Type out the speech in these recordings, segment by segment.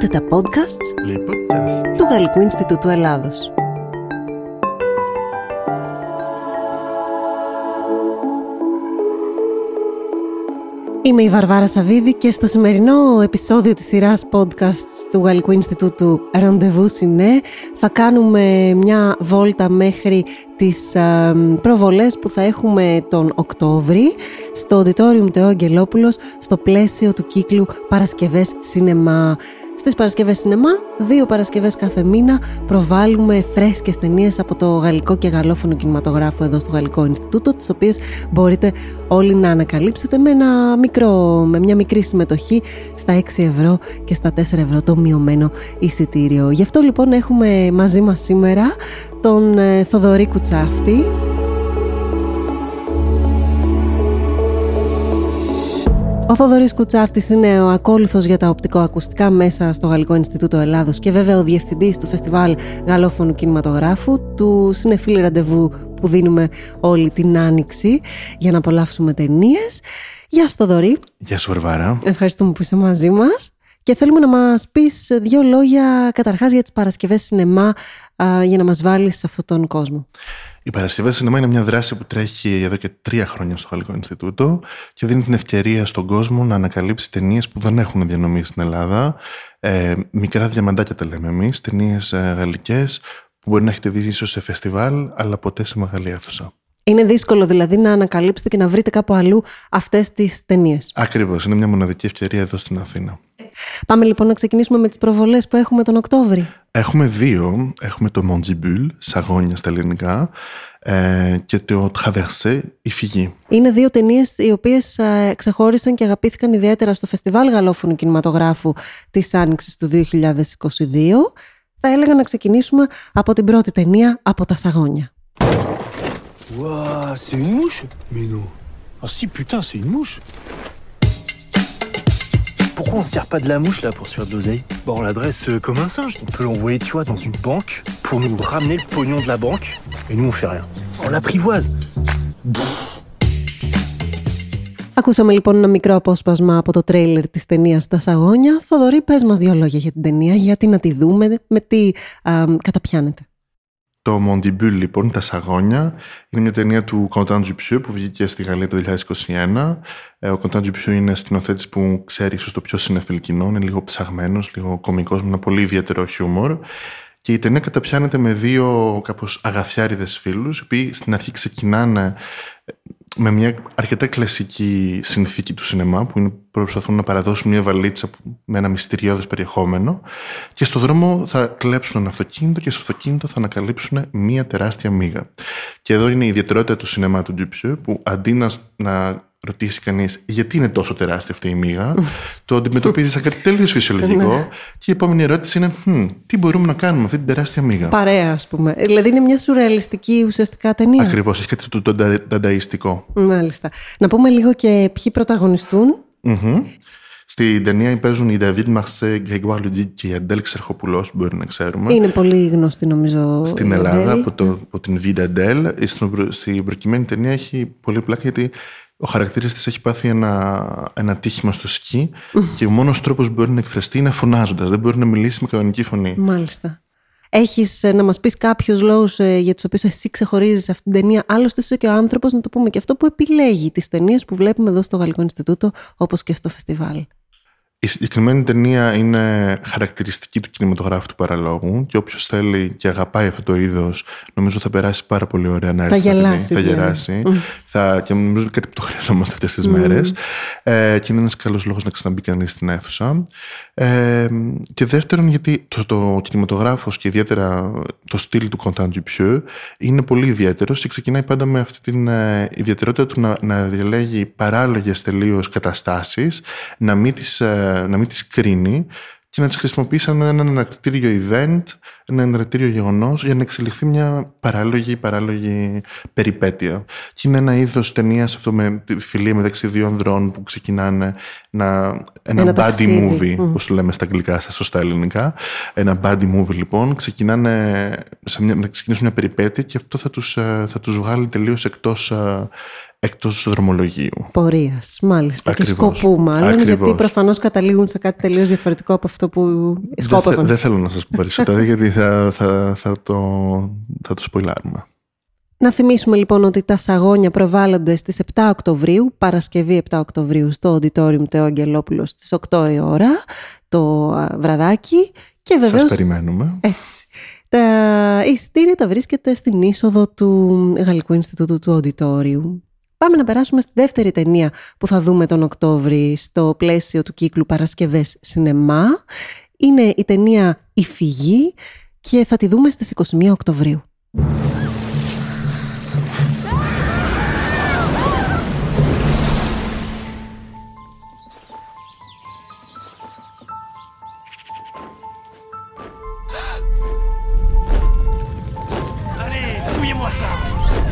Ακούτε τα podcasts του Γαλλικού Ινστιτούτου Ελλάδος. Είμαι η Βαρβάρα Σαββίδη και στο σημερινό επεισόδιο της σειράς podcasts του Γαλλικού Ινστιτούτου Rendezvous Ciné θα κάνουμε μια βόλτα μέχρι τις ε, προβολές που θα έχουμε τον Οκτώβρη στο Auditorium Τεό Αγγελόπουλος στο πλαίσιο του κύκλου Παρασκευές Σινεμά. Στις Παρασκευές Σινεμά, δύο Παρασκευές κάθε μήνα, προβάλλουμε φρέσκες ταινίες από το γαλλικό και γαλλόφωνο κινηματογράφο εδώ στο Γαλλικό Ινστιτούτο, τις οποίες μπορείτε όλοι να ανακαλύψετε με, ένα μικρό, με μια μικρή συμμετοχή στα 6 ευρώ και στα 4 ευρώ το μειωμένο εισιτήριο. Γι' αυτό λοιπόν έχουμε μαζί μας σήμερα τον ε, Θοδωρή Κουτσάφτη, Ο Θοδωρής Κουτσάφτης είναι ο ακόλουθος για τα οπτικοακουστικά μέσα στο Γαλλικό Ινστιτούτο Ελλάδος και βέβαια ο διευθυντής του Φεστιβάλ Γαλλόφωνου Κινηματογράφου, του Συνεφίλ Ραντεβού που δίνουμε όλη την άνοιξη για να απολαύσουμε ταινίες. Γεια σου Θοδωρή. Γεια σου Βαρβάρα. Ευχαριστούμε που είσαι μαζί μας. Και θέλουμε να μας πεις δύο λόγια καταρχάς για τις Παρασκευές Σινεμά για να μας βάλεις σε αυτόν τον κόσμο. Η Παρασκευή Σινεμά είναι μια δράση που τρέχει εδώ και τρία χρόνια στο Γαλλικό Ινστιτούτο και δίνει την ευκαιρία στον κόσμο να ανακαλύψει ταινίες που δεν έχουν διανομή στην Ελλάδα. Ε, μικρά διαμαντάκια τα λέμε εμείς, ταινίες ε, γαλλικές που μπορεί να έχετε δει ίσως σε φεστιβάλ, αλλά ποτέ σε μεγάλη αίθουσα. Είναι δύσκολο δηλαδή να ανακαλύψετε και να βρείτε κάπου αλλού αυτές τις ταινίες. Ακριβώς. Είναι μια μοναδική ευκαιρία εδώ στην Αθήνα. Πάμε λοιπόν να ξεκινήσουμε με τις προβολές που έχουμε τον Οκτώβρη. Έχουμε δύο. Έχουμε το Mondibule, σαγόνια στα ελληνικά, ε, και το Traversé, η φυγή. Είναι δύο ταινίες οι οποίες ε, ξεχώρισαν και αγαπήθηκαν ιδιαίτερα στο Φεστιβάλ Γαλλόφωνου Κινηματογράφου της Άνοιξης του 2022. Θα έλεγα να ξεκινήσουμε από την πρώτη ταινία, από τα σαγόνια. Waouh, c'est une mouche Mais non. Ah si, putain, c'est une mouche. Pourquoi on ne sert pas de la mouche là pour se faire de l'oseille Bon, on l'adresse euh, comme un singe. On peut l'envoyer, tu vois, dans une banque pour nous ramener le pognon de la banque. Et nous, on fait rien. On l'apprivoise. Ακούσαμε λοιπόν ένα μικρό απόσπασμα από το τρέιλερ της ταινίας «Τα Σαγόνια». Θοδωρή, πες μας δύο λόγια για την ταινία, γιατί να τη δούμε, με τι α, καταπιάνεται. Το Mondibule, λοιπόν, τα Σαγόνια, είναι μια ταινία του Quentin Dupieux που βγήκε στη Γαλλία το 2021. Ε, ο Quentin Dupieux είναι σκηνοθέτης που ξέρει ίσως το πιο συνεφιλ κοινό, είναι λίγο ψαγμένος, λίγο κωμικός, με ένα πολύ ιδιαίτερο χιούμορ. Και η ταινία καταπιάνεται με δύο κάπως αγαθιάριδες φίλους, οι οποίοι στην αρχή ξεκινάνε με μια αρκετά κλασική συνθήκη του σινεμά που είναι προσπαθούν να παραδώσουν μια βαλίτσα με ένα μυστηριώδες περιεχόμενο και στο δρόμο θα κλέψουν ένα αυτοκίνητο και στο αυτοκίνητο θα ανακαλύψουν μια τεράστια μίγα. Και εδώ είναι η ιδιαιτερότητα του σινεμά του Dupieux που αντί να, να ρωτήσει κανείς γιατί είναι τόσο τεράστια αυτή η μύγα, το αντιμετωπίζεις σαν κάτι τελείως φυσιολογικό. Ναι. και η επόμενη ερώτηση είναι, τι μπορούμε να κάνουμε με αυτή την τεράστια μύγα. Παρέα, ας πούμε. Δηλαδή είναι μια σουρεαλιστική ουσιαστικά ταινία. Ακριβώς, έχει κάτι το, το, Μάλιστα. Να πούμε λίγο και ποιοι πρωταγωνιστούν. Mm-hmm. Στην ταινία παίζουν οι David Marseille, Grégoire Ludig και η Αντέλ Ξερχοπουλός, που μπορεί να ξέρουμε. Είναι πολύ γνωστή, νομίζω. Στην Ελλάδα, από, το, από την Vida Αντέλ. Στην προκειμένη ταινία έχει πολύ πλάκα γιατί ο χαρακτήρας της έχει πάθει ένα, ένα τύχημα στο σκι και ο μόνος τρόπος που μπορεί να εκφραστεί είναι φωνάζοντας. Δεν μπορεί να μιλήσει με κανονική φωνή. Μάλιστα. Έχεις ε, να μας πεις κάποιους λόγους ε, για τους οποίους εσύ ξεχωρίζεις αυτή την ταινία; Άλλωστε, είσαι και ο άνθρωπος, να το πούμε και αυτό, που επιλέγει τις ταινίες που βλέπουμε εδώ στο Γαλλικό Ινστιτούτο, όπως και στο φεστιβάλ. Η συγκεκριμένη ταινία είναι χαρακτηριστική του κινηματογράφου του παραλόγου και όποιος θέλει και αγαπάει αυτό το είδος, νομίζω θα περάσει πάρα πολύ ωραία να έρθει. Θα γελάσει. Θα γελάσει. Θα, και νομίζω είναι κάτι που το χρειαζόμαστε αυτές τις mm. μέρες. Ε, και είναι ένας καλός λόγος να ξαναμπεί κανείς στην αίθουσα. Ε, και δεύτερον, γιατί το, το κινηματογράφος και ιδιαίτερα το στυλ του Κοντάν Dupieux είναι πολύ ιδιαίτερος και ξεκινάει πάντα με αυτή την ε, ιδιαιτερότητα του να, να διαλέγει παράλογες τελείως καταστάσεις, να μην τις ε, να μην τις κρίνει και να τις χρησιμοποιεί σαν ένα ανακτήριο event, ένα ανακτήριο γεγονός για να εξελιχθεί μια παράλογη, παράλογη περιπέτεια. Και είναι ένα είδος ταινίας αυτό με τη φιλία μεταξύ δύο ανδρών που ξεκινάνε να, ένα, ένα body movie, mm. όπως λέμε στα αγγλικά, στα σωστά ελληνικά. Ένα body movie λοιπόν, ξεκινάνε σε μια, να ξεκινήσουν μια περιπέτεια και αυτό θα τους, ε, θα τους βγάλει τελείως εκτός, ε, εκτός δρομολογίου. Πορείας, μάλιστα. Ακριβώς. Και σκοπού μάλλον, Ακριβώς. γιατί προφανώς καταλήγουν σε κάτι τελείως διαφορετικό από αυτό που Δεν, θε- σκόπευαν. δεν θέλω να σας πω περισσότερα γιατί θα, θα, θα, το, θα το σποιλάρουμε. Να θυμίσουμε λοιπόν ότι τα σαγόνια προβάλλονται στις 7 Οκτωβρίου, Παρασκευή 7 Οκτωβρίου στο Auditorium Τεό Αγγελόπουλος στις 8 η ώρα, το α, βραδάκι και Σας βεβαίως περιμένουμε. έτσι. Τα εισιτήρια τα βρίσκεται στην είσοδο του Γαλλικού Ινστιτούτου του Auditorium. Πάμε να περάσουμε στη δεύτερη ταινία που θα δούμε τον Οκτώβρη στο πλαίσιο του κύκλου Παρασκευές Σινεμά. Είναι η ταινία «Η Φυγή» και θα τη δούμε στις 21 Οκτωβρίου.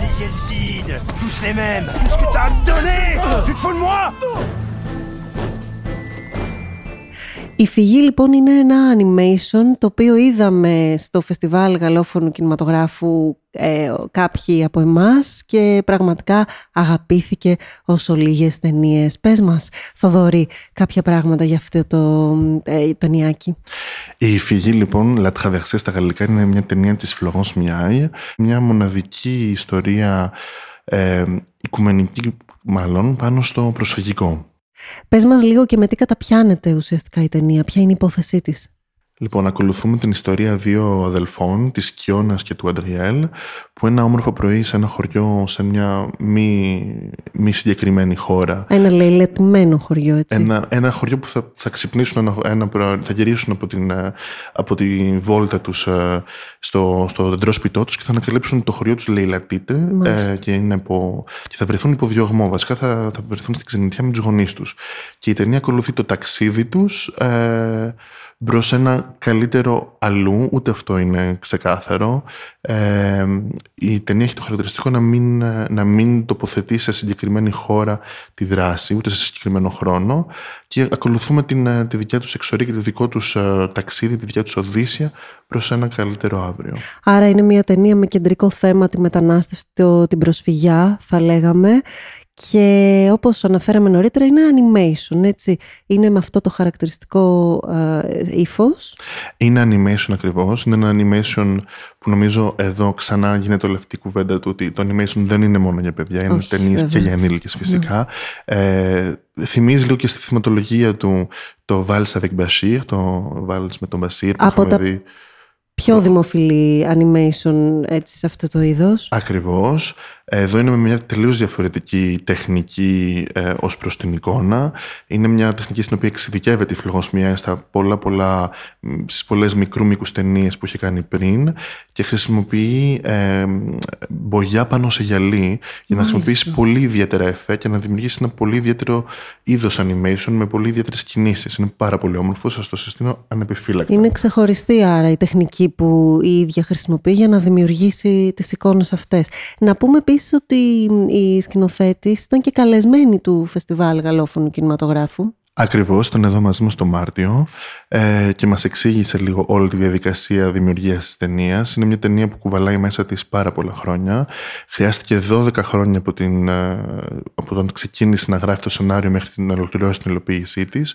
Les Yelzides, tous les mêmes. Tout ce que t'as à me donner Tu te fous de moi? Η φυγή λοιπόν είναι ένα animation το οποίο είδαμε στο φεστιβάλ γαλλόφωνου κινηματογράφου ε, κάποιοι από εμάς και πραγματικά αγαπήθηκε όσο λίγες ταινίες. Πες μας, Θοδωρή, κάποια πράγματα για αυτό το ε, ταινιάκι. Η φυγή λοιπόν, La Traversée στα γαλλικά, είναι μια ταινία της Florence Miaille, μια μοναδική ιστορία ε, οικουμενική μάλλον πάνω στο προσφυγικό. Πες μας λίγο και με τι καταπιάνεται ουσιαστικά η ταινία, ποια είναι η υπόθεσή της. Λοιπόν, ακολουθούμε την ιστορία δύο αδελφών, της Κιώνας και του Αντριέλ, που ένα όμορφο πρωί σε ένα χωριό, σε μια μη, μη συγκεκριμένη χώρα, Ένα λαιλετημένο χωριό, έτσι. ένα, ένα χωριό που θα, θα ξυπνήσουν, ένα, ένα, πρωί, θα γυρίσουν από, την, ε, από τη βόλτα τους ε, στο, στο δεντρό σπιτό τους και θα ανακαλύψουν το χωριό τους λαιλατείται Μάλιστα. ε, και, είναι υπό, και θα βρεθούν υπό διωγμό. Βασικά θα, θα βρεθούν στην ξενιτιά με τους γονείς τους. Και η ταινία ακολουθεί το ταξίδι τους ε, προς ένα καλύτερο αλλού, ούτε αυτό είναι ξεκάθαρο. Ε, η ταινία έχει το χαρακτηριστικό να μην, ε, να μην τοποθετεί σε συγκεκριμένη χώρα τη δράση, ούτε σε συγκεκριμένο χρόνο και ακολουθούμε την, ε, τη δικιά τους εξορία και το δικό τους ε, ταξίδι, τη δικιά τους οδύσσια προς ένα καλύτερο αύριο. Άρα είναι μια ταινία με κεντρικό θέμα τη μετανάστευση, το, την προσφυγιά θα λέγαμε και όπως αναφέραμε νωρίτερα είναι animation, έτσι. Είναι με αυτό το χαρακτηριστικό ε, ύφος. Είναι animation ακριβώς, είναι ένα animation που νομίζω εδώ ξανά γίνεται όλη αυτή η κουβέντα του ότι το animation δεν είναι μόνο για παιδιά, είναι Όχι, ταινίες και βέβαια. Ναι. για ενήλικες φυσικά. Ε, θυμίζει λίγο και στη θυματολογία του το Vals avec Bashir, το Vals με τον Bashir που Από είχαμε τα- δει Πιο δημοφιλή animation έτσι σε αυτό το είδος. Ακριβώς. Εδώ είναι με μια τελείως διαφορετική τεχνική ε, ως προς την εικόνα. Είναι μια τεχνική στην οποία εξειδικεύεται η φλογοσμία στα πολλά πολλά, μ, στις πολλές μικρού μήκους ταινίες που είχε κάνει πριν και χρησιμοποιεί ε, μπογιά πάνω σε γυαλί για να χρησιμοποιήσει πολύ ιδιαίτερα εφέ και να δημιουργήσει ένα πολύ ιδιαίτερο είδος animation με πολύ ιδιαίτερες κινήσεις. Είναι πάρα πολύ όμορφο, σας το συστήνω ανεπιφύλακτα. Είναι ξεχωριστή άρα η τεχνική που η ίδια χρησιμοποιεί για να δημιουργήσει τις εικόνες αυτές. Να πούμε επίσης ότι η σκηνοθέτης ήταν και καλεσμένη του Φεστιβάλ Γαλλόφωνου Κινηματογράφου. Ακριβώς, ήταν εδώ μαζί μας το Μάρτιο ε, και μας εξήγησε λίγο όλη τη διαδικασία δημιουργίας της ταινίας. Είναι μια ταινία που κουβαλάει μέσα της πάρα πολλά χρόνια. Χρειάστηκε 12 χρόνια από, την, ε, από όταν ξεκίνησε να γράφει το σενάριο μέχρι την ολοκληρώσει την υλοποίησή της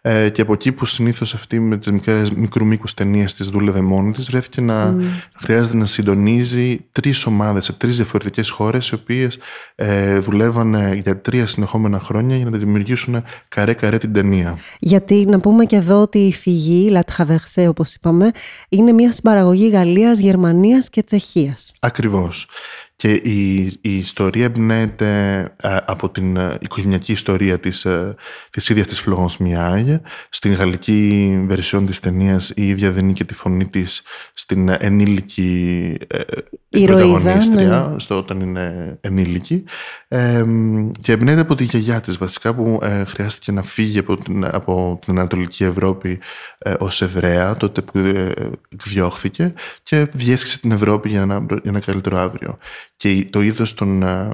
ε, και από εκεί που συνήθως αυτή με τις μικρές, μικρού μήκους ταινίες της δούλευε μόνη της βρέθηκε να χρειάζεται να συντονίζει τρεις ομάδες σε τρεις διαφορετικές χώρες οι οποίες ε, δουλεύανε για τρία συνεχόμενα χρόνια για να δημιουργήσουν καρέ-καρέ την ταινία. Γιατί να πούμε και εδώ ότι η φυγή, La Traversée όπως είπαμε, είναι μια συμπαραγωγή Γαλλίας, Γερμανίας και Τσεχίας. Ακριβώς. Και η, η ιστορία εμπνέεται ε, από την ε, οικογενειακή ιστορία της, ε, της ίδιας της Florence Miaille. Στην γαλλική βερσιόν της ταινίας η ίδια δίνει και τη φωνή της στην ενήλικη ε, Ηρωίδα, πρωταγωνίστρια, ναι. στο όταν είναι ενήλικη. Ε, και εμπνέεται από τη γιαγιά της βασικά που ε, χρειάστηκε να φύγει από την, από την Ανατολική Ευρώπη ε, ως Εβραία τότε που ε, εκδιώχθηκε και διέσχισε την Ευρώπη για ένα, για ένα καλύτερο αύριο. Και η- το είδος των, ε,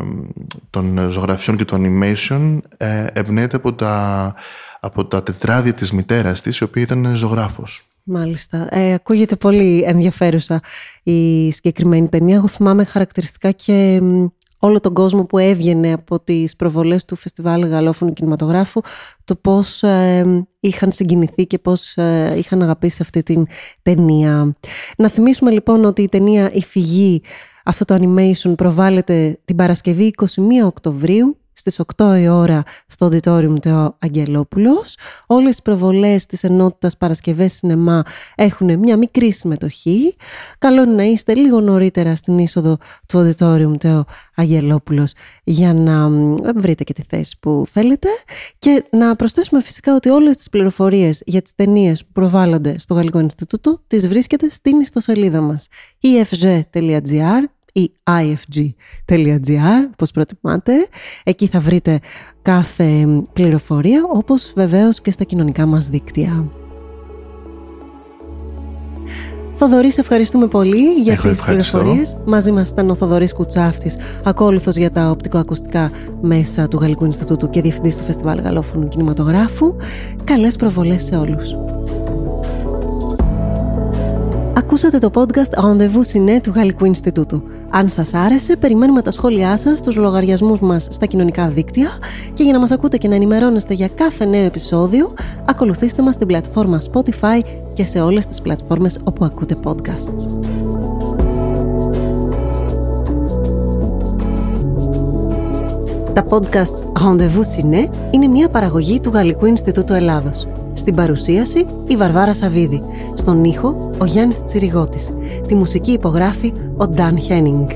των ζωγραφιών και του animation ε, εμπνέεται από τα, από τα τετράδια της μητέρας της η οποία ήταν ζωγράφος. Μάλιστα. Ε, ακούγεται πολύ ενδιαφέρουσα η συγκεκριμένη ταινία. Εγώ θυμάμαι χαρακτηριστικά και μ, όλο τον κόσμο που έβγαινε από τις προβολές του Φεστιβάλ Γαλλόφωνου Κινηματογράφου το πώς ε, είχαν συγκινηθεί και πώς ε, είχαν αγαπήσει αυτή την ταινία. Να θυμίσουμε λοιπόν ότι η ταινία «Η Φυγή» αυτό το animation προβάλλεται την Παρασκευή 21 Οκτωβρίου στις 8 η ώρα στο Auditorium Τεό Αγγελόπουλος. Όλες οι προβολές της ενότητας Παρασκευές Σινεμά έχουν μια μικρή συμμετοχή. Καλό είναι να είστε λίγο νωρίτερα στην είσοδο του Auditorium Τεό Αγγελόπουλος για να βρείτε και τη θέση που θέλετε και να προσθέσουμε φυσικά ότι όλες τις πληροφορίες για τις ταινίες που προβάλλονται στο Γαλλικό Ινστιτούτο τις βρίσκεται στην ιστοσελίδα μας efg.gr ή ifg.gr, όπως προτιμάτε. Εκεί θα βρείτε κάθε πληροφορία, όπως βεβαίως και στα κοινωνικά μας δίκτυα. Θοδωρή, σε ευχαριστούμε πολύ για τι πληροφορίε. Μαζί μα ήταν ο Θοδωρή Κουτσάφτη, ακόλουθο για τα οπτικοακουστικά μέσα του Γαλλικού Ινστιτούτου και διευθυντή του Φεστιβάλ Γαλλόφωνου Κινηματογράφου. Καλέ προβολέ σε όλου. Ακούσατε το podcast Rendezvous Ciné του Γαλλικού Ινστιτούτου. Αν σας άρεσε, περιμένουμε τα σχόλιά σας στους λογαριασμούς μας στα κοινωνικά δίκτυα και για να μας ακούτε και να ενημερώνεστε για κάθε νέο επεισόδιο, ακολουθήστε μας στην πλατφόρμα Spotify και σε όλες τις πλατφόρμες όπου ακούτε podcasts. Τα podcasts Rendezvous Ciné είναι μια παραγωγή του Γαλλικού Ινστιτούτου Ελλάδος. Στην παρουσίαση η Βαρβάρα Σαβίδη. Στον ήχο ο Γιάννης Τσιριγώτης. Τη μουσική υπογράφει ο Νταν Χένινγκ.